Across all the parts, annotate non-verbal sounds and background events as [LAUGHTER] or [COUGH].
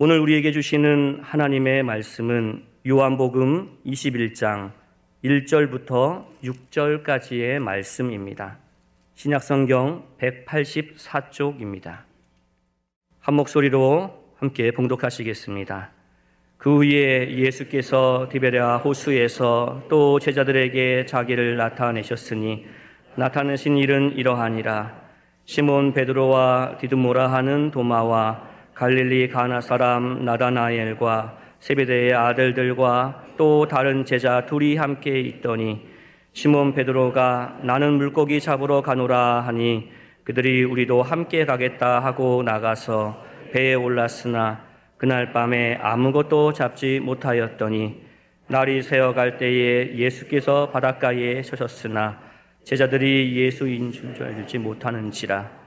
오늘 우리에게 주시는 하나님의 말씀은 요한복음 21장 1절부터 6절까지의 말씀입니다. 신약성경 184쪽입니다. 한 목소리로 함께 봉독하시겠습니다. 그 후에 예수께서 디베랴 호수에서 또 제자들에게 자기를 나타내셨으니 나타내신 일은 이러하니라 시몬 베드로와 디드모라 하는 도마와 갈릴리 가나 사람 나다나엘과 세베대의 아들들과 또 다른 제자 둘이 함께 있더니 시몬 베드로가 나는 물고기 잡으러 가노라 하니 그들이 우리도 함께 가겠다 하고 나가서 배에 올랐으나 그날 밤에 아무것도 잡지 못하였더니 날이 새어갈 때에 예수께서 바닷가에 서셨으나 제자들이 예수인 줄 알지 못하는지라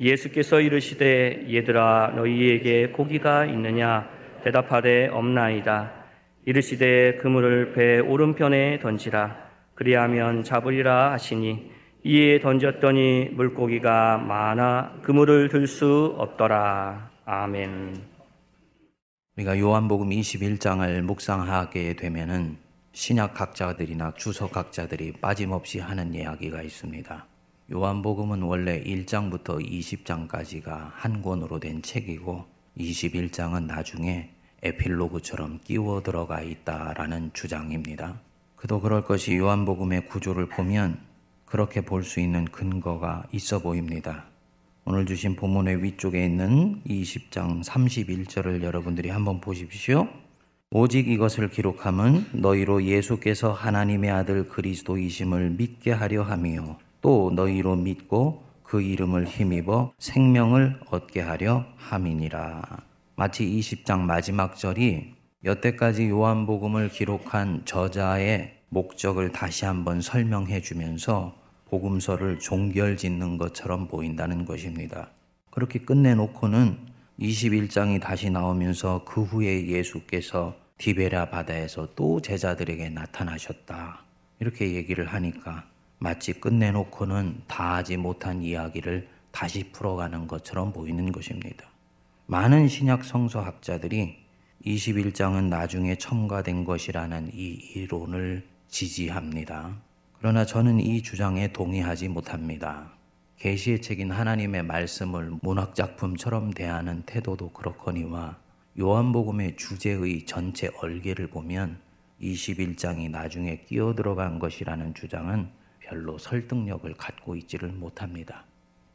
예수께서 이르시되 얘들아 너희에게 고기가 있느냐? 대답하되 없나이다. 이르시되 그물을 배 오른편에 던지라. 그리하면 잡으리라 하시니 이에 던졌더니 물고기가 많아 그물을 들 수 없더라. 아멘. 우리가 요한복음 21장을 묵상하게 되면은 신약 학자들이나 주석 학자들이 빠짐없이 하는 이야기가 있습니다. 요한복음은 원래 1장부터 20장까지가 한 권으로 된 책이고 21장은 나중에 에필로그처럼 끼워 들어가 있다라는 주장입니다. 그도 그럴 것이 요한복음의 구조를 보면 그렇게 볼 수 있는 근거가 있어 보입니다. 오늘 주신 본문의 위쪽에 있는 20장 31절을 여러분들이 한번 보십시오. 오직 이것을 기록함은 너희로 예수께서 하나님의 아들 그리스도이심을 믿게 하려 함이요 또 너희로 믿고 그 이름을 힘입어 생명을 얻게 하려 함이니라. 마치 20장 마지막 절이 여태까지 요한복음을 기록한 저자의 목적을 다시 한번 설명해 주면서 복음서를 종결 짓는 것처럼 보인다는 것입니다. 그렇게 끝내놓고는 21장이 다시 나오면서 그 후에 예수께서 디베라 바다에서 또 제자들에게 나타나셨다. 이렇게 얘기를 하니까 마치 끝내놓고는 다 하지 못한 이야기를 다시 풀어가는 것처럼 보이는 것입니다. 많은 신약 성서학자들이 21장은 나중에 첨가된 것이라는 이 이론을 지지합니다. 그러나 저는 이 주장에 동의하지 못합니다. 계시의 책인 하나님의 말씀을 문학 작품처럼 대하는 태도도 그렇거니와 요한복음의 주제의 전체 얼개를 보면 21장이 나중에 끼어 들어간 것이라는 주장은 별로 설득력을 갖고 있지를 못합니다.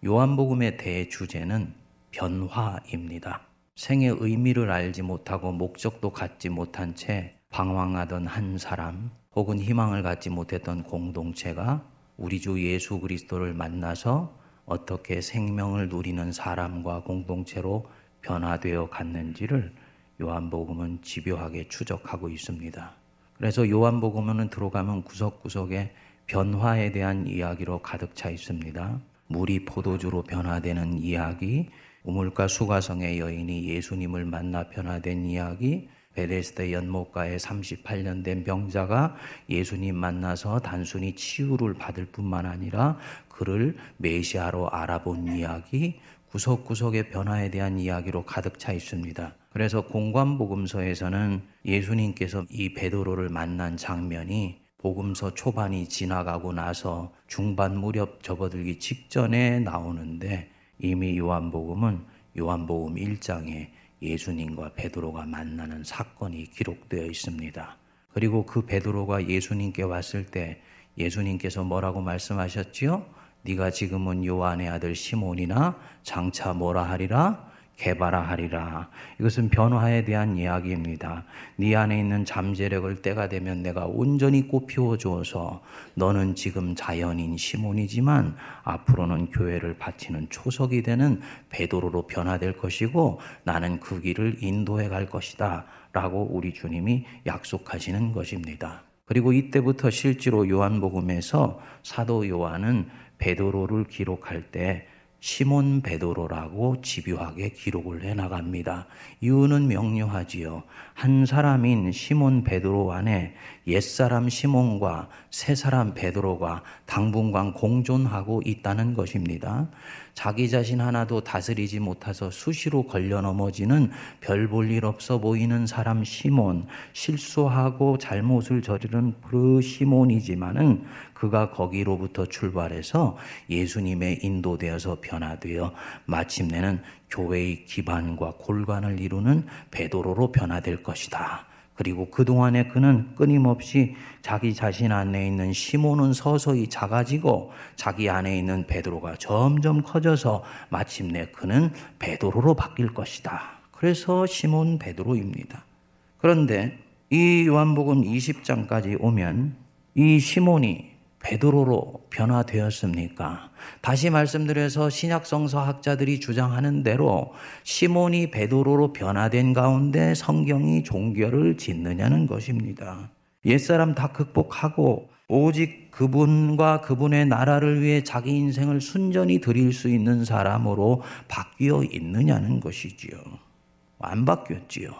요한복음의 대주제는 변화입니다. 생의 의미를 알지 못하고 목적도 갖지 못한 채 방황하던 한 사람 혹은 희망을 갖지 못했던 공동체가 우리 주 예수 그리스도를 만나서 어떻게 생명을 누리는 사람과 공동체로 변화되어 갔는지를 요한복음은 집요하게 추적하고 있습니다. 그래서 요한복음은 들어가면 구석구석에 변화에 대한 이야기로 가득 차 있습니다. 물이 포도주로 변화되는 이야기, 우물가 수가성의 여인이 예수님을 만나 변화된 이야기, 베데스다 연못가에 38년 된 병자가 예수님 만나서 단순히 치유를 받을 뿐만 아니라 그를 메시아로 알아본 이야기, 구석구석의 변화에 대한 이야기로 가득 차 있습니다. 그래서 공관복음서에서는 예수님께서 이 베드로를 만난 장면이 복음서 초반이 지나가고 나서 중반 무렵 접어들기 직전에 나오는데 이미 요한복음은 요한복음 1장에 예수님과 베드로가 만나는 사건이 기록되어 있습니다. 그리고 그 베드로가 예수님께 왔을 때 예수님께서 뭐라고 말씀하셨지요? 네가 지금은 요한의 아들 시몬이나 장차 뭐라 하리라? 개발하 하리라. 이것은 변화에 대한 이야기입니다. 네 안에 있는 잠재력을 때가 되면 내가 온전히 꽃피워 주어서 너는 지금 자연인 시몬이지만 앞으로는 교회를 바치는 초석이 되는 베드로로 변화될 것이고 나는 그 길을 인도해 갈 것이다. 라고 우리 주님이 약속하시는 것입니다. 그리고 이때부터 실제로 요한복음에서 사도 요한은 베드로를 기록할 때 시몬 베드로라고 집요하게 기록을 해 나갑니다. 이유는 명료하지요. 한 사람인 시몬 베드로 안에 옛사람 시몬과 새사람 베드로가 당분간 공존하고 있다는 것입니다. 자기 자신 하나도 다스리지 못해서 수시로 걸려 넘어지는 별 볼 일 없어 보이는 사람 시몬, 실수하고 잘못을 저지른 그 시몬이지만은 그가 거기로부터 출발해서 예수님의 인도되어서 변화되어 마침내는 교회의 기반과 골관을 이루는 베드로로 변화될 것이다. 그리고 그동안에 그는 끊임없이 자기 자신 안에 있는 시몬은 서서히 작아지고 자기 안에 있는 베드로가 점점 커져서 마침내 그는 베드로로 바뀔 것이다. 그래서 시몬 베드로입니다. 그런데 이 요한복음 20장까지 오면 이 시몬이 베드로로 변화되었습니까? 다시 말씀드려서 신약 성서 학자들이 주장하는 대로 시몬이 베드로로 변화된 가운데 성경이 종결을 짓느냐는 것입니다. 옛사람 다 극복하고 오직 그분과 그분의 나라를 위해 자기 인생을 순전히 드릴 수 있는 사람으로 바뀌어 있느냐는 것이지요. 안 바뀌었지요.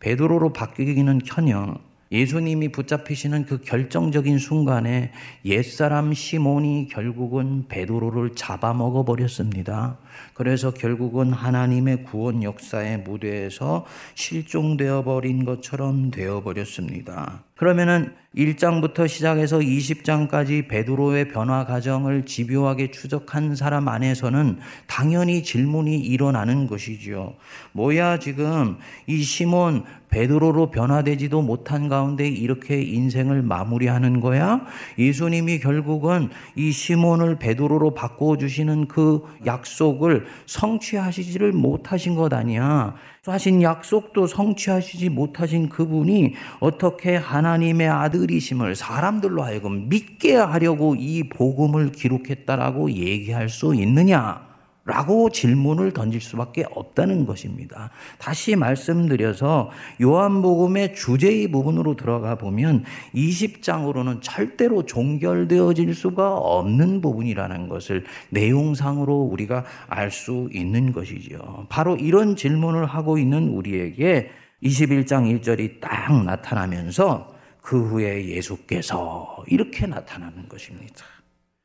베드로로 바뀌기는 커녕 예수님이 붙잡히시는 그 결정적인 순간에 옛사람 시몬이 결국은 베드로를 잡아먹어 버렸습니다. 그래서 결국은 하나님의 구원 역사의 무대에서 실종되어 버린 것처럼 되어 버렸습니다. 그러면은 1장부터 시작해서 20장까지 베드로의 변화 과정을 집요하게 추적한 사람 안에서는 당연히 질문이 일어나는 것이지요. 뭐야 지금 이 시몬 베드로로 변화되지도 못한 가운데 이렇게 인생을 마무리하는 거야? 예수님이 결국은 이 시몬을 베드로로 바꾸어 주시는 그 약속 을 성취하시지를 못하신 것 아니야. 하신 약속도 성취하시지 못하신 그분이 어떻게 하나님의 아들이심을 사람들로 하여금 믿게 하려고 이 복음을 기록했다라고 얘기할 수 있느냐? 라고 질문을 던질 수밖에 없다는 것입니다. 다시 말씀드려서 요한복음의 주제의 부분으로 들어가 보면 20장으로는 절대로 종결되어질 수가 없는 부분이라는 것을 내용상으로 우리가 알 수 있는 것이죠. 바로 이런 질문을 하고 있는 우리에게 21장 1절이 딱 나타나면서 그 후에 예수께서 이렇게 나타나는 것입니다.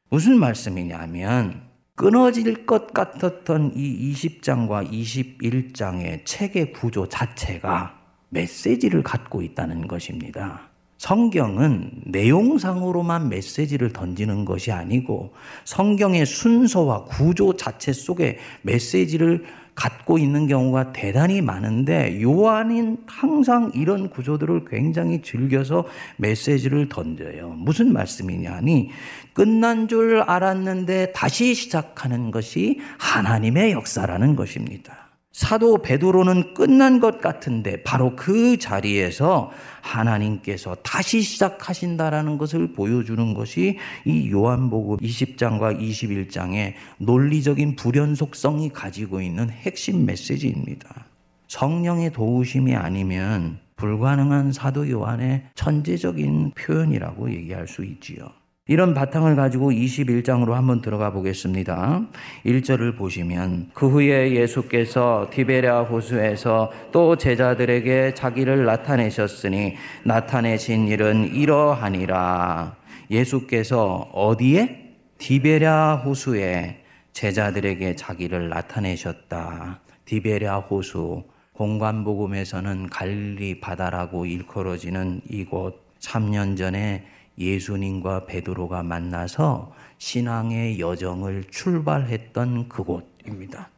무슨 말씀이냐면 끊어질 것 같았던 이 20장과 21장의 책의 구조 자체가 메시지를 갖고 있다는 것입니다. 성경은 내용상으로만 메시지를 던지는 것이 아니고 성경의 순서와 구조 자체 속에 메시지를 갖고 있는 경우가 대단히 많은데 요한은 항상 이런 구조들을 굉장히 즐겨서 메시지를 던져요. 무슨 말씀이냐니 끝난 줄 알았는데 다시 시작하는 것이 하나님의 역사라는 것입니다. 사도 베드로는 끝난 것 같은데 바로 그 자리에서 하나님께서 다시 시작하신다라는 것을 보여주는 것이 이 요한복음 20장과 21장의 논리적인 불연속성이 가지고 있는 핵심 메시지입니다. 성령의 도우심이 아니면 불가능한 사도 요한의 천재적인 표현이라고 얘기할 수 있지요. 이런 바탕을 가지고 21장으로 한번 들어가 보겠습니다. 1절을 보시면 그 후에 예수께서 디베랴 호수에서 또 제자들에게 자기를 나타내셨으니 나타내신 일은 이러하니라. 예수께서 어디에? 디베랴 호수에 제자들에게 자기를 나타내셨다. 디베랴 호수 공관복음에서는 갈리 바다라고 일컬어지는 이곳 3년 전에 예수님과 베드로가 만나서 신앙의 여정을 출발했던 그곳입니다.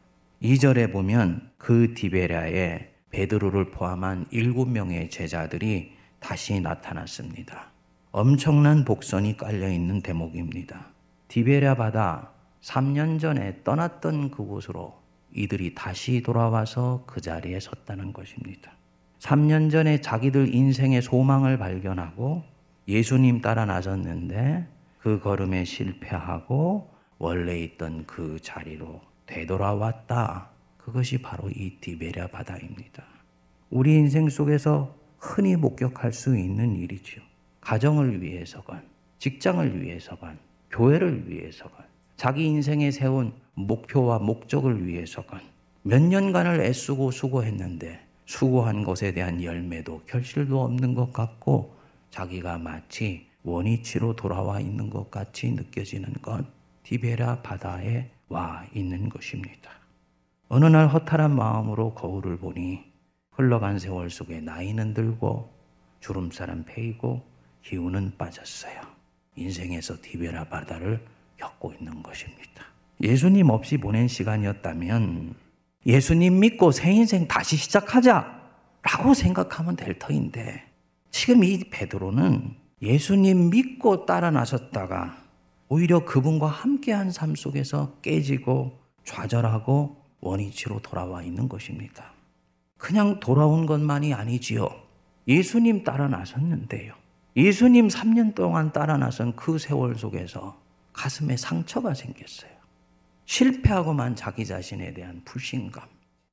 2절에 보면 그 디베라에 베드로를 포함한 7명의 제자들이 다시 나타났습니다. 엄청난 복선이 깔려 있는 대목입니다. 디베랴 바다 3년 전에 떠났던 그곳으로 이들이 다시 돌아와서 그 자리에 섰다는 것입니다. 3년 전에 자기들 인생의 소망을 발견하고 예수님 따라 나섰는데 그 걸음에 실패하고 원래 있던 그 자리로 되돌아왔다. 그것이 바로 이 디베랴 바다입니다. 우리 인생 속에서 흔히 목격할 수 있는 일이죠. 가정을 위해서건, 직장을 위해서건, 교회를 위해서건, 자기 인생에 세운 목표와 목적을 위해서건, 몇 년간을 애쓰고 수고했는데 수고한 것에 대한 열매도 결실도 없는 것 같고 자기가 마치 원위치로 돌아와 있는 것 같이 느껴지는 것 디베라 바다의 와 있는 것입니다. 어느 날 허탈한 마음으로 거울을 보니 흘러간 세월 속에 나이는 들고 주름살은 패이고 기운은 빠졌어요. 인생에서 디베라 바다를 겪고 있는 것입니다. 예수님 없이 보낸 시간이었다면 예수님 믿고 새 인생 다시 시작하자 라고 생각하면 될 터인데 지금 이 베드로는 예수님 믿고 따라 나섰다가 오히려 그분과 함께한 삶 속에서 깨지고 좌절하고 원위치로 돌아와 있는 것입니다. 그냥 돌아온 것만이 아니지요. 예수님 따라 나섰는데요. 예수님 3년 동안 따라 나선 그 세월 속에서 가슴에 상처가 생겼어요. 실패하고만 자기 자신에 대한 불신감,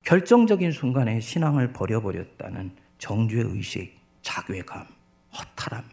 결정적인 순간에 신앙을 버려버렸다는 정죄 의식, 자괴감, 허탈함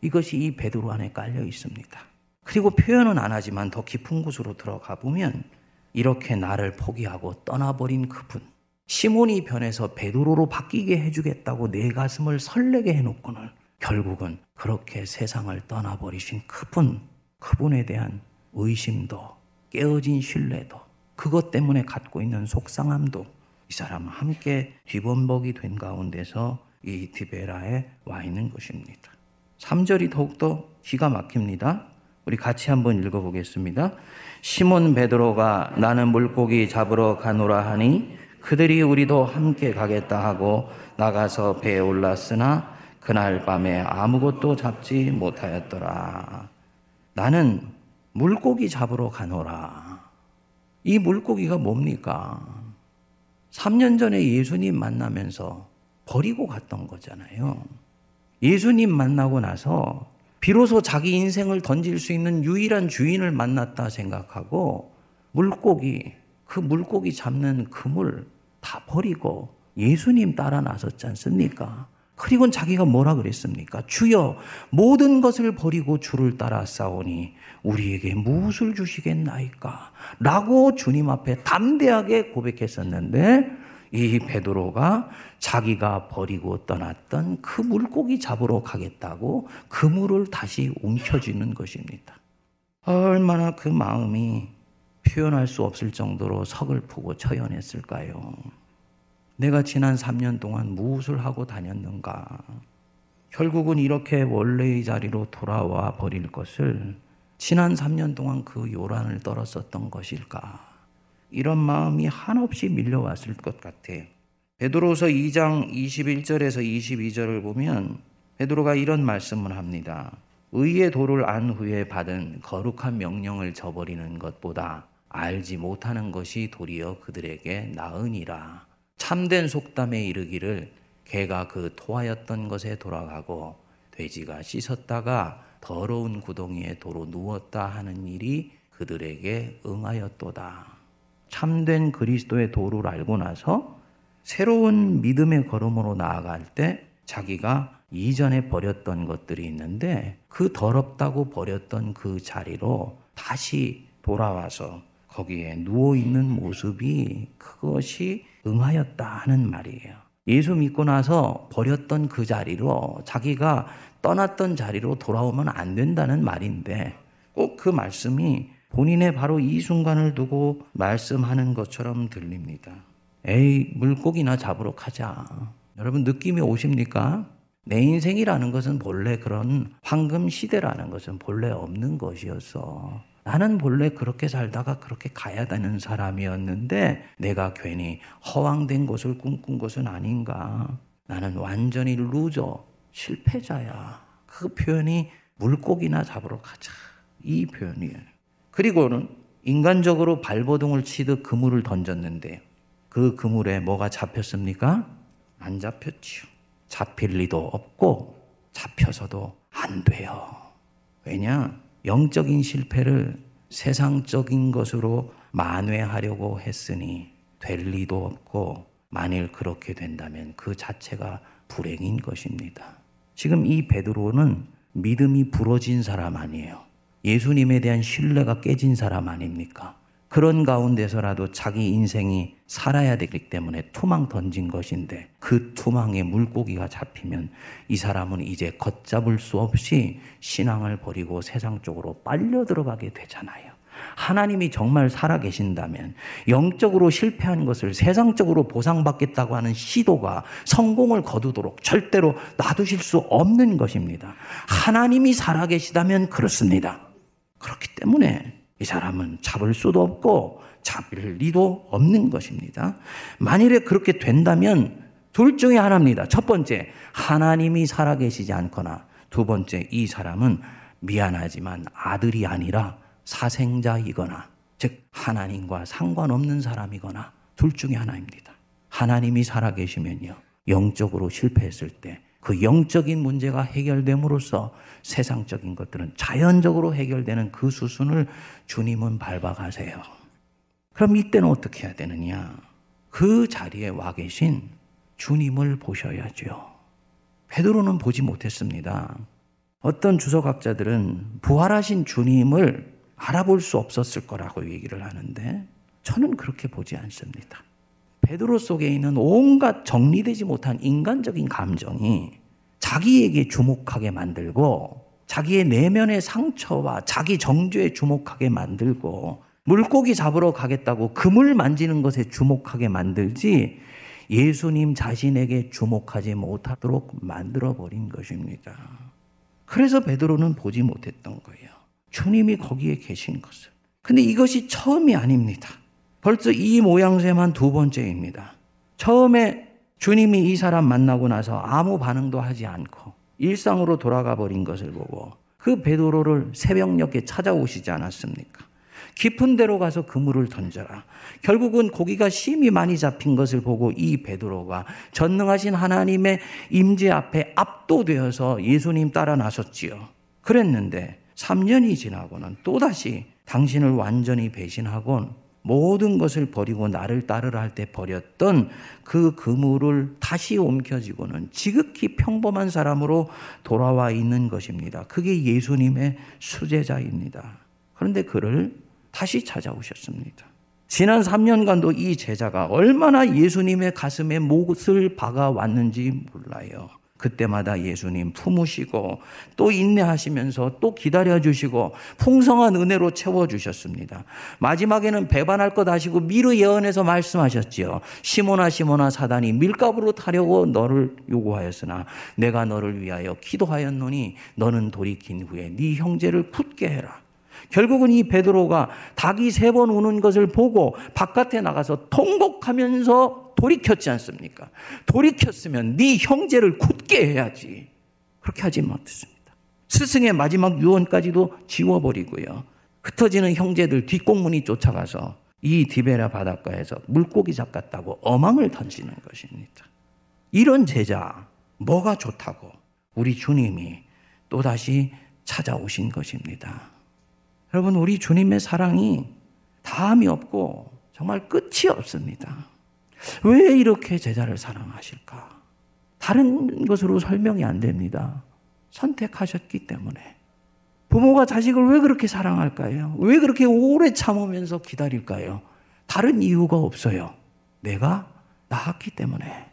이것이 이 베드로 안에 깔려 있습니다. 그리고 표현은 안 하지만 더 깊은 곳으로 들어가 보면 이렇게 나를 포기하고 떠나버린 그분 시몬이 변해서 베드로로 바뀌게 해주겠다고 내 가슴을 설레게 해놓고는 결국은 그렇게 세상을 떠나버리신 그분 그분에 대한 의심도 깨어진 신뢰도 그것 때문에 갖고 있는 속상함도 이 사람 함께 뒤범벅이 된 가운데서 이 디베라에 와 있는 것입니다. 3절이 더욱더 기가 막힙니다. 우리 같이 한번 읽어보겠습니다. 시몬 베드로가 나는 물고기 잡으러 가노라 하니 그들이 우리도 함께 가겠다 하고 나가서 배에 올랐으나 그날 밤에 아무것도 잡지 못하였더라. 나는 물고기 잡으러 가노라. 이 물고기가 뭡니까? 3년 전에 예수님 만나면서 버리고 갔던 거잖아요. 예수님 만나고 나서 비로소 자기 인생을 던질 수 있는 유일한 주인을 만났다 생각하고 물고기, 그 물고기 잡는 그물 다 버리고 예수님 따라 나섰지 않습니까? 그리고 자기가 뭐라 그랬습니까? 주여, 모든 것을 버리고 주를 따라 싸우니 우리에게 무엇을 주시겠나이까? 라고 주님 앞에 담대하게 고백했었는데 이 베드로가 자기가 버리고 떠났던 그 물고기 잡으러 가겠다고 그물을 다시 움켜쥐는 것입니다. 얼마나 그 마음이 표현할 수 없을 정도로 서글프고 처연했을까요? 내가 지난 3년 동안 무엇을 하고 다녔는가? 결국은 이렇게 원래의 자리로 돌아와 버릴 것을 지난 3년 동안 그 요란을 떨었었던 것일까? 이런 마음이 한없이 밀려왔을 것 같아요. 베드로서 2장 21절에서 22절을 보면 베드로가 이런 말씀을 합니다. 의의 도를 안 후에 받은 거룩한 명령을 저버리는 것보다 알지 못하는 것이 도리어 그들에게 나으니라. 참된 속담에 이르기를 개가 그 토하였던 것에 돌아가고 돼지가 씻었다가 더러운 구덩이에 도로 누웠다 하는 일이 그들에게 응하였도다. 참된 그리스도의 도를 알고 나서 새로운 믿음의 걸음으로 나아갈 때 자기가 이전에 버렸던 것들이 있는데 그 더럽다고 버렸던 그 자리로 다시 돌아와서 거기에 누워 있는 모습이 그것이 응하였다 하는 말이에요. 예수 믿고 나서 버렸던 그 자리로 자기가 떠났던 자리로 돌아오면 안 된다는 말인데 꼭 그 말씀이 본인의 바로 이 순간을 두고 말씀하는 것처럼 들립니다. 에이, 물고기나 잡으러 가자. 여러분 느낌이 오십니까? 내 인생이라는 것은 본래 그런 황금 시대라는 것은 본래 없는 것이었어. 나는 본래 그렇게 살다가 그렇게 가야 되는 사람이었는데 내가 괜히 허황된 것을 꿈꾼 것은 아닌가. 나는 완전히 loser, 실패자야. 그 표현이 물고기나 잡으러 가자. 이 표현이에요. 그리고는 인간적으로 발버둥을 치듯 그물을 던졌는데 그 그물에 뭐가 잡혔습니까? 안 잡혔지요. 잡힐 리도 없고 잡혀서도 안 돼요. 왜냐? 영적인 실패를 세상적인 것으로 만회하려고 했으니 될 리도 없고 만일 그렇게 된다면 그 자체가 불행인 것입니다. 지금 이 베드로는 믿음이 부러진 사람 아니에요. 예수님에 대한 신뢰가 깨진 사람 아닙니까? 그런 가운데서라도 자기 인생이 살아야 되기 때문에 투망 던진 것인데 그 투망에 물고기가 잡히면 이 사람은 이제 걷잡을 수 없이 신앙을 버리고 세상 쪽으로 빨려 들어가게 되잖아요. 하나님이 정말 살아 계신다면 영적으로 실패한 것을 세상적으로 보상받겠다고 하는 시도가 성공을 거두도록 절대로 놔두실 수 없는 것입니다. 하나님이 살아 계시다면 그렇습니다. 그렇기 때문에 이 사람은 잡을 수도 없고 잡을 리도 없는 것입니다. 만일에 그렇게 된다면 둘 중에 하나입니다. 첫 번째, 하나님이 살아계시지 않거나 두 번째, 이 사람은 미안하지만 아들이 아니라 사생자이거나 즉 하나님과 상관없는 사람이거나 둘 중에 하나입니다. 하나님이 살아계시면요. 영적으로 실패했을 때 그 영적인 문제가 해결됨으로써 세상적인 것들은 자연적으로 해결되는 그 수순을 주님은 밟아가세요. 그럼 이때는 어떻게 해야 되느냐? 그 자리에 와 계신 주님을 보셔야죠. 베드로는 보지 못했습니다. 어떤 주석학자들은 부활하신 주님을 알아볼 수 없었을 거라고 얘기를 하는데 저는 그렇게 보지 않습니다. 베드로 속에 있는 온갖 정리되지 못한 인간적인 감정이 자기에게 주목하게 만들고 자기의 내면의 상처와 자기 정죄에 주목하게 만들고 물고기 잡으러 가겠다고 그물 만지는 것에 주목하게 만들지 예수님 자신에게 주목하지 못하도록 만들어 버린 것입니다. 그래서 베드로는 보지 못했던 거예요. 주님이 거기에 계신 것을. 근데 이것이 처음이 아닙니다. 벌써 이 모양새만 두 번째입니다. 처음에 주님이 이 사람 만나고 나서 아무 반응도 하지 않고 일상으로 돌아가 버린 것을 보고 그 베드로를 새벽녘에 찾아오시지 않았습니까? 깊은 데로 가서 그물을 던져라. 결국은 고기가 심히 많이 잡힌 것을 보고 이 베드로가 전능하신 하나님의 임재 앞에 압도되어서 예수님 따라 나섰지요. 그랬는데 3년이 지나고는 또다시 당신을 완전히 배신하곤 모든 것을 버리고 나를 따르라 할 때 버렸던 그 그물을 다시 옮겨지고는 지극히 평범한 사람으로 돌아와 있는 것입니다. 그게 예수님의 수제자입니다. 그런데 그를 다시 찾아오셨습니다. 지난 3년간도 이 제자가 얼마나 예수님의 가슴에 못을 박아 왔는지 몰라요. 그때마다 예수님 품으시고 또 인내하시면서 또 기다려주시고 풍성한 은혜로 채워주셨습니다. 마지막에는 배반할 것 아시고 미르 예언에서 말씀하셨지요. 시모나 시모나 사단이 밀가부로 타려고 너를 요구하였으나 내가 너를 위하여 기도하였노니 너는 돌이킨 후에 네 형제를 굳게 해라. 결국은 이 베드로가 닭이 세 번 우는 것을 보고 바깥에 나가서 통곡하면서 돌이켰지 않습니까? 돌이켰으면 네 형제를 굳게 해야지. 그렇게 하지 못했습니다. 스승의 마지막 유언까지도 지워버리고요. 흩어지는 형제들 뒷공문이 쫓아가서 이 디베라 바닷가에서 물고기 잡았다고 어망을 던지는 것입니다. 이런 제자 뭐가 좋다고 우리 주님이 또다시 찾아오신 것입니다. 여러분, 우리 주님의 사랑이 다함이 없고 정말 끝이 없습니다. 왜 이렇게 제자를 사랑하실까? 다른 것으로 설명이 안 됩니다. 선택하셨기 때문에. 부모가 자식을 왜 그렇게 사랑할까요? 왜 그렇게 오래 참으면서 기다릴까요? 다른 이유가 없어요. 내가 낳았기 때문에.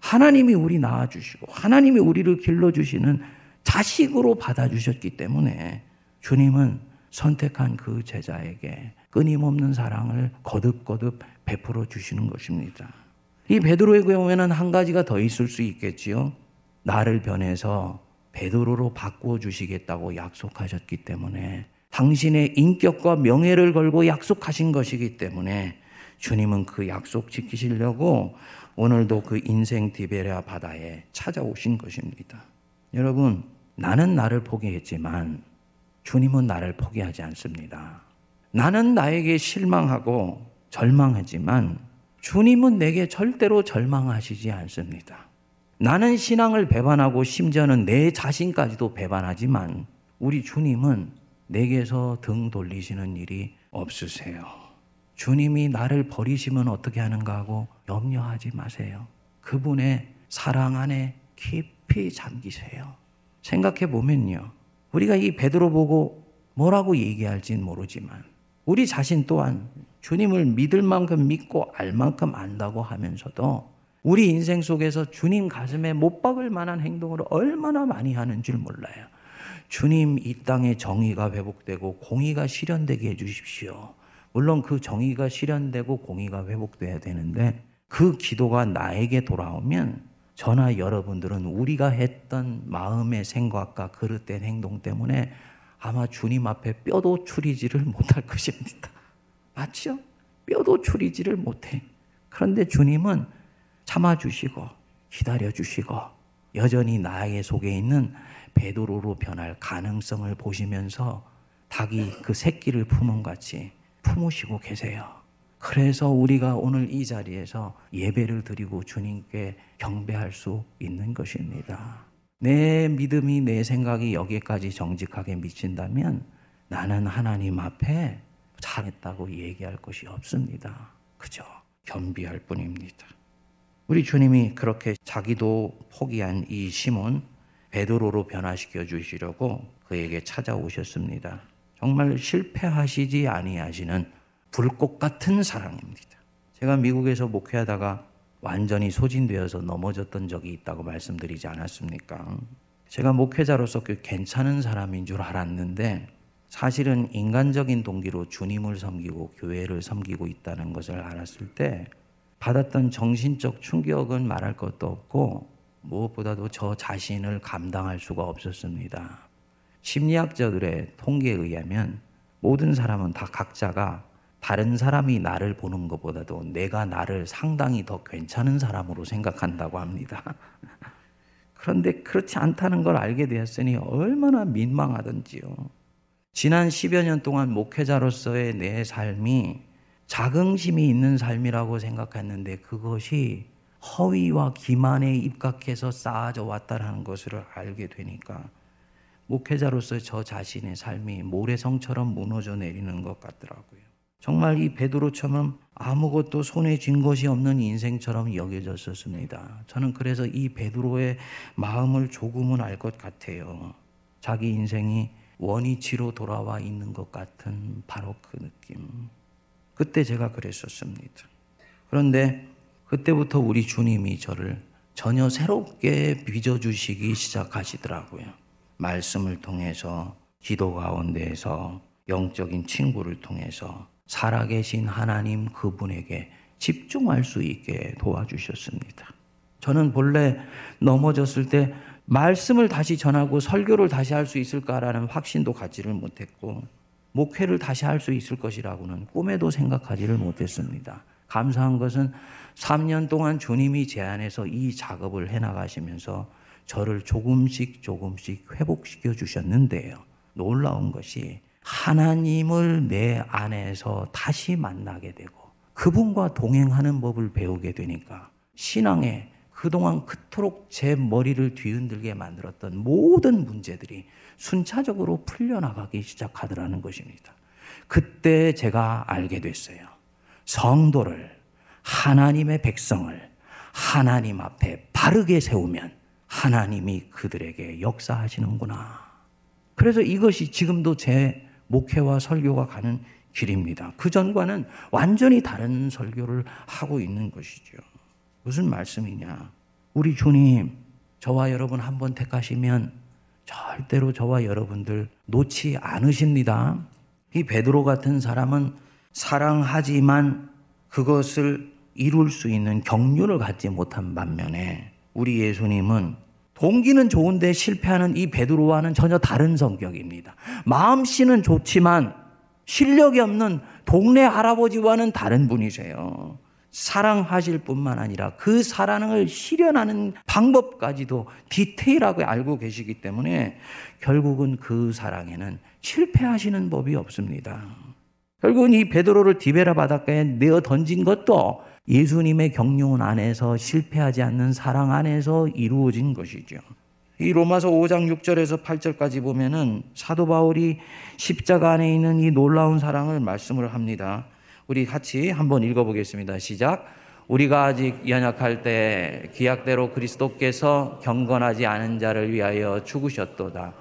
하나님이 우리 낳아주시고, 하나님이 우리를 길러주시는 자식으로 받아주셨기 때문에 주님은 선택한 그 제자에게 끊임없는 사랑을 거듭거듭 베풀어 주시는 것입니다. 이 베드로의 경우에는 한 가지가 더 있을 수 있겠지요. 나를 변해서 베드로로 바꾸어 주시겠다고 약속하셨기 때문에 당신의 인격과 명예를 걸고 약속하신 것이기 때문에 주님은 그 약속 지키시려고 오늘도 그 인생 디베레아 바다에 찾아오신 것입니다. 여러분, 나는 나를 포기했지만 주님은 나를 포기하지 않습니다. 나는 나에게 실망하고 절망하지만 주님은 내게 절대로 절망하시지 않습니다. 나는 신앙을 배반하고 심지어는 내 자신까지도 배반하지만 우리 주님은 내게서 등 돌리시는 일이 없으세요. 주님이 나를 버리시면 어떻게 하는가 하고 염려하지 마세요. 그분의 사랑 안에 깊이 잠기세요. 생각해 보면요. 우리가 이 베드로 보고 뭐라고 얘기할진 모르지만 우리 자신 또한 주님을 믿을 만큼 믿고 알 만큼 안다고 하면서도 우리 인생 속에서 주님 가슴에 못 박을 만한 행동을 얼마나 많이 하는 줄 몰라요. 주님 이 땅에 정의가 회복되고 공의가 실현되게 해주십시오. 물론 그 정의가 실현되고 공의가 회복돼야 되는데 그 기도가 나에게 돌아오면 저나 여러분들은 우리가 했던 마음의 생각과 그릇된 행동 때문에 아마 주님 앞에 뼈도 추리지를 못할 것입니다. 맞죠? 뼈도 추리지를 못해. 그런데 주님은 참아주시고 기다려주시고 여전히 나의 속에 있는 베드로로 변할 가능성을 보시면서 닭이 그 새끼를 품은 같이 품으시고 계세요. 그래서 우리가 오늘 이 자리에서 예배를 드리고 주님께 경배할 수 있는 것입니다. 내 믿음이 내 생각이 여기까지 정직하게 미친다면 나는 하나님 앞에 잘했다고 얘기할 것이 없습니다. 그죠? 겸비할 뿐입니다. 우리 주님이 그렇게 자기도 포기한 이 시몬 베드로로 변화시켜 주시려고 그에게 찾아오셨습니다. 정말 실패하시지 아니하시는 불꽃 같은 사랑입니다. 제가 미국에서 목회하다가 완전히 소진되어서 넘어졌던 적이 있다고 말씀드리지 않았습니까? 제가 목회자로서 그 괜찮은 사람인 줄 알았는데 사실은 인간적인 동기로 주님을 섬기고 교회를 섬기고 있다는 것을 알았을 때 받았던 정신적 충격은 말할 것도 없고 무엇보다도 저 자신을 감당할 수가 없었습니다. 심리학자들의 통계에 의하면 모든 사람은 다 각자가 다른 사람이 나를 보는 것보다도 내가 나를 상당히 더 괜찮은 사람으로 생각한다고 합니다. [LAUGHS] 그런데 그렇지 않다는 걸 알게 되었으니 얼마나 민망하던지요. 지난 10여 년 동안 목회자로서의 내 삶이 자긍심이 있는 삶이라고 생각했는데 그것이 허위와 기만에 입각해서 쌓아져 왔다라는 것을 알게 되니까 목회자로서 저 자신의 삶이 모래성처럼 무너져 내리는 것 같더라고요. 정말 이 베드로처럼 아무것도 손에 쥔 것이 없는 인생처럼 여겨졌었습니다. 저는 그래서 이 베드로의 마음을 조금은 알 것 같아요. 자기 인생이 원위치로 돌아와 있는 것 같은 바로 그 느낌. 그때 제가 그랬었습니다. 그런데 그때부터 우리 주님이 저를 전혀 새롭게 빚어주시기 시작하시더라고요. 말씀을 통해서, 기도 가운데에서, 영적인 친구를 통해서, 살아계신 하나님 그분에게 집중할 수 있게 도와주셨습니다. 저는 본래 넘어졌을 때 말씀을 다시 전하고 설교를 다시 할 수 있을까라는 확신도 갖지를 못했고, 목회를 다시 할 수 있을 것이라고는 꿈에도 생각하지를 못했습니다. 감사한 것은 3년 동안 주님이 제 안에서 이 작업을 해나가시면서 저를 조금씩 조금씩 회복시켜 주셨는데요. 놀라운 것이 하나님을 내 안에서 다시 만나게 되고 그분과 동행하는 법을 배우게 되니까 신앙에 그동안 그토록 제 머리를 뒤흔들게 만들었던 모든 문제들이 순차적으로 풀려나가기 시작하더라는 것입니다. 그때 제가 알게 됐어요. 성도를, 하나님의 백성을 하나님 앞에 바르게 세우면 하나님이 그들에게 역사하시는구나. 그래서 이것이 지금도 제 목회와 설교가 가는 길입니다. 그 전과는 완전히 다른 설교를 하고 있는 것이죠. 무슨 말씀이냐? 우리 주님, 저와 여러분 한 번 택하시면 절대로 저와 여러분들 놓지 않으십니다. 이 베드로 같은 사람은 사랑하지만 그것을 이룰 수 있는 경륜을 갖지 못한 반면에 우리 예수님은 동기는 좋은데 실패하는 이 베드로와는 전혀 다른 성격입니다. 마음씨는 좋지만 실력이 없는 동네 할아버지와는 다른 분이세요. 사랑하실 뿐만 아니라 그 사랑을 실현하는 방법까지도 디테일하게 알고 계시기 때문에 결국은 그 사랑에는 실패하시는 법이 없습니다. 결국은 이 베드로를 디베라 바닷가에 내어 던진 것도 예수님의 경륜 안에서 실패하지 않는 사랑 안에서 이루어진 것이죠. 이 로마서 5장 6절에서 8절까지 보면은 사도 바울이 십자가 안에 있는 이 놀라운 사랑을 말씀을 합니다. 우리 같이 한번 읽어보겠습니다. 시작. 우리가 아직 연약할 때 기약대로 그리스도께서 경건하지 않은 자를 위하여 죽으셨도다.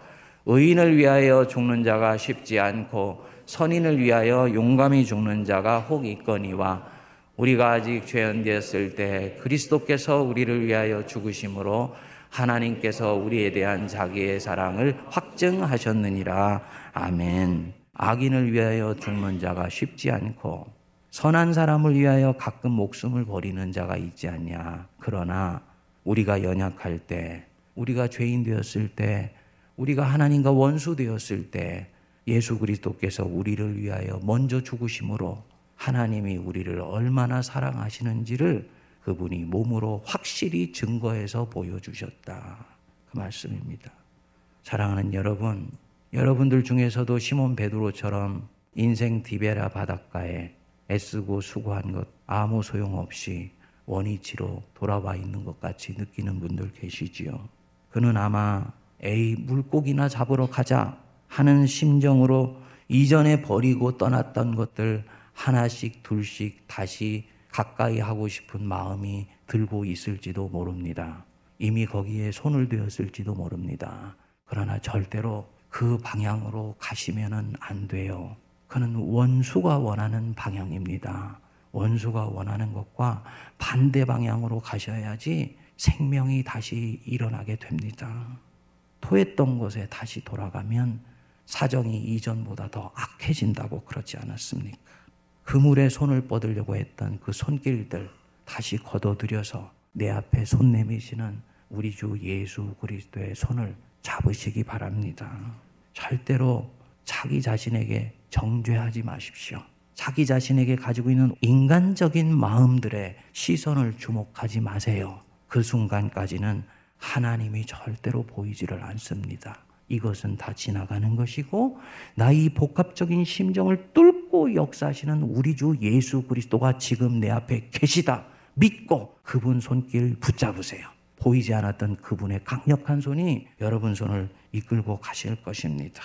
의인을 위하여 죽는 자가 쉽지 않고 선인을 위하여 용감히 죽는 자가 혹 있거니와 우리가 아직 죄인되었을 때 그리스도께서 우리를 위하여 죽으심으로 하나님께서 우리에 대한 자기의 사랑을 확증하셨느니라. 아멘. 악인을 위하여 죽는 자가 쉽지 않고 선한 사람을 위하여 가끔 목숨을 버리는 자가 있지 않냐. 그러나 우리가 연약할 때, 우리가 죄인 되었을 때, 우리가 하나님과 원수 되었을 때 예수 그리스도께서 우리를 위하여 먼저 죽으심으로 하나님이 우리를 얼마나 사랑하시는지를 그분이 몸으로 확실히 증거해서 보여주셨다. 그 말씀입니다. 사랑하는 여러분, 여러분들 중에서도 시몬 베드로처럼 인생 디베라 바닷가에 애쓰고 수고한 것 아무 소용없이 원위치로 돌아와 있는 것 같이 느끼는 분들 계시지요. 그는 아마 에이 물고기나 잡으러 가자 하는 심정으로 이전에 버리고 떠났던 것들 하나씩 둘씩 다시 가까이 하고 싶은 마음이 들고 있을지도 모릅니다. 이미 거기에 손을 대었을지도 모릅니다. 그러나 절대로 그 방향으로 가시면은 안 돼요. 그는 원수가 원하는 방향입니다. 원수가 원하는 것과 반대 방향으로 가셔야지 생명이 다시 일어나게 됩니다. 토했던 곳에 다시 돌아가면 사정이 이전보다 더 악해진다고 그러지 않았습니까? 그물에 손을 뻗으려고 했던 그 손길들 다시 걷어들여서 내 앞에 손 내미시는 우리 주 예수 그리스도의 손을 잡으시기 바랍니다. 절대로 자기 자신에게 정죄하지 마십시오. 자기 자신에게 가지고 있는 인간적인 마음들의 시선을 주목하지 마세요. 그 순간까지는 하나님이 절대로 보이지를 않습니다. 이것은 다 지나가는 것이고 나의 복합적인 심정을 뚫고 역사하시는 우리 주 예수 그리스도가 지금 내 앞에 계시다. 믿고 그분 손길 붙잡으세요. 보이지 않았던 그분의 강력한 손이 여러분 손을 이끌고 가실 것입니다.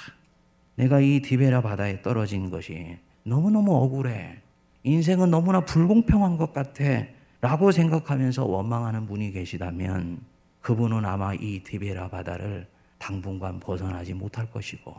내가 이 디베라 바다에 떨어진 것이 너무너무 억울해. 인생은 너무나 불공평한 것 같아. 라고 생각하면서 원망하는 분이 계시다면 그분은 아마 이 디베라 바다를 당분간 벗어나지 못할 것이고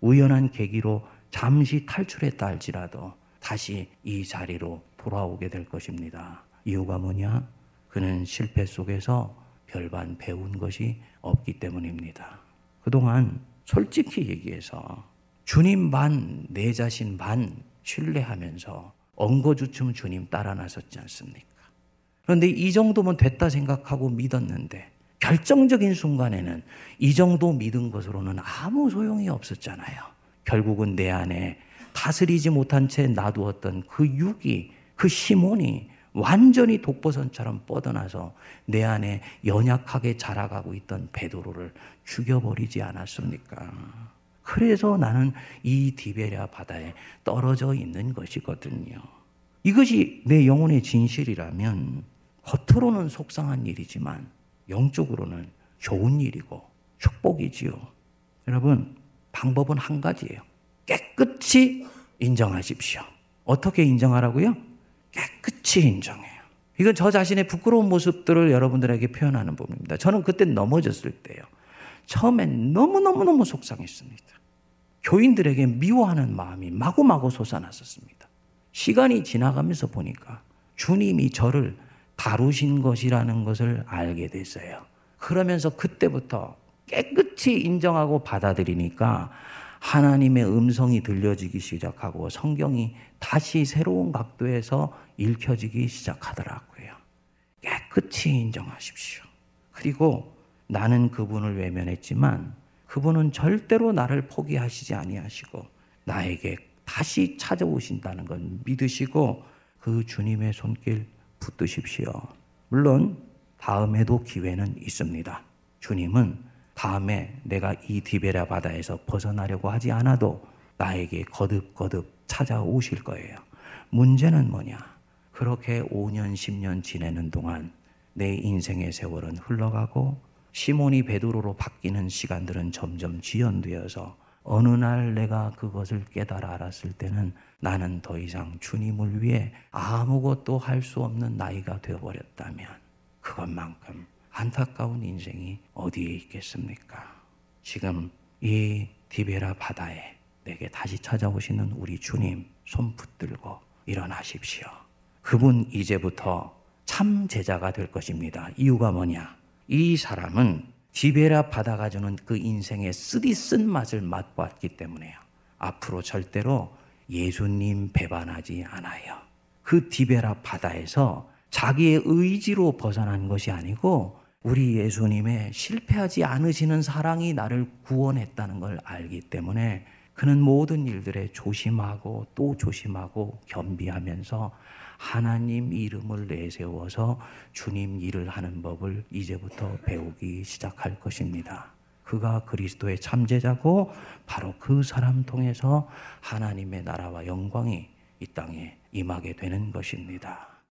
우연한 계기로 잠시 탈출했다 할지라도 다시 이 자리로 돌아오게 될 것입니다. 이유가 뭐냐? 그는 실패 속에서 별반 배운 것이 없기 때문입니다. 그동안 솔직히 얘기해서 주님 반, 내 자신 반 신뢰하면서 엉거주춤 주님 따라 나섰지 않습니까? 그런데 이 정도면 됐다 생각하고 믿었는데 결정적인 순간에는 이 정도 믿은 것으로는 아무 소용이 없었잖아요. 결국은 내 안에 다스리지 못한 채 놔두었던 그 육이, 그 시몬이 완전히 독버선처럼 뻗어나서 내 안에 연약하게 자라가고 있던 베드로를 죽여버리지 않았습니까? 그래서 나는 이 디베랴 바다에 떨어져 있는 것이거든요. 이것이 내 영혼의 진실이라면 겉으로는 속상한 일이지만 영적으로는 좋은 일이고 축복이지요. 여러분, 방법은 한 가지예요. 깨끗이 인정하십시오. 어떻게 인정하라고요? 깨끗이 인정해요. 이건 저 자신의 부끄러운 모습들을 여러분들에게 표현하는 부분입니다. 저는 그때 넘어졌을 때요. 처음엔 너무너무너무 속상했습니다. 교인들에게 미워하는 마음이 마구마구 솟아났었습니다. 시간이 지나가면서 보니까 주님이 저를 다루신 것이라는 것을 알게 됐어요. 그러면서 그때부터 깨끗이 인정하고 받아들이니까 하나님의 음성이 들려지기 시작하고 성경이 다시 새로운 각도에서 읽혀지기 시작하더라고요. 깨끗이 인정하십시오. 그리고 나는 그분을 외면했지만 그분은 절대로 나를 포기하시지 아니하시고 나에게 다시 찾아오신다는 걸 믿으시고 그 주님의 손길 붙드십시오. 물론 다음에도 기회는 있습니다. 주님은 다음에 내가 이 디베라 바다에서 벗어나려고 하지 않아도 나에게 거듭거듭 찾아오실 거예요. 문제는 뭐냐? 그렇게 5년, 10년 지내는 동안 내 인생의 세월은 흘러가고 시몬이 베드로로 바뀌는 시간들은 점점 지연되어서 어느 날 내가 그것을 깨달아 알았을 때는 나는 더 이상 주님을 위해 아무것도 할 수 없는 나이가 되어버렸다면 그것만큼 안타까운 인생이 어디에 있겠습니까? 지금 이 디베라 바다에 내게 다시 찾아오시는 우리 주님 손 붙들고 일어나십시오. 그분 이제부터 참 제자가 될 것입니다. 이유가 뭐냐? 이 사람은 디베라 바다가 주는 그 인생의 쓰디 쓴 맛을 맛보았기 때문에요. 앞으로 절대로 예수님 배반하지 않아요. 그 디베라 바다에서 자기의 의지로 벗어난 것이 아니고 우리 예수님의 실패하지 않으시는 사랑이 나를 구원했다는 걸 알기 때문에 그는 모든 일들에 조심하고 또 조심하고 겸비하면서 하나님 이름을 내세워서 주님 일을 하는 법을 이제부터 배우기 시작할 것입니다. 그가 그리스도의 참제자고 바로 그 사람 통해서 하나님의 나라와 영광이 이 땅에 임하게 되는 것입니다.